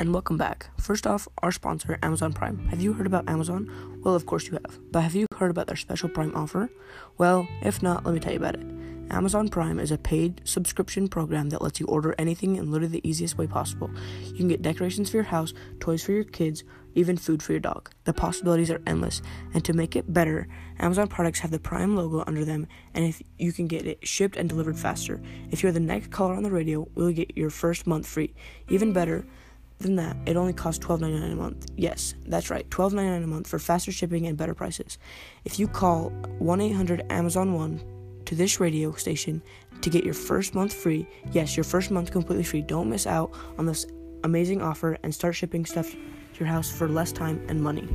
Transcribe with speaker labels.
Speaker 1: and welcome back. First off, our sponsor, Amazon Prime. Have you heard about Amazon? Well, of course you have. But have you heard about their special Prime offer? Well, if not, let me tell you about it. Amazon Prime is a paid subscription program that lets you order anything in literally the easiest way possible. You can get decorations for your house, toys for your kids, even food for your dog. The possibilities are endless, and to make it better, Amazon products have the Prime logo under them, and if you can get it shipped and delivered faster. If you're the next caller on the radio, we'll get your first month free. Even better, than that, it only costs $12.99 a month. Yes, that's right, $12.99 a month for faster shipping and better prices. If you call 1 800 Amazon 1 to this radio station to get your first month free, yes, your first month completely free. Don't miss out on this amazing offer and start shipping stuff to your house for less time and money.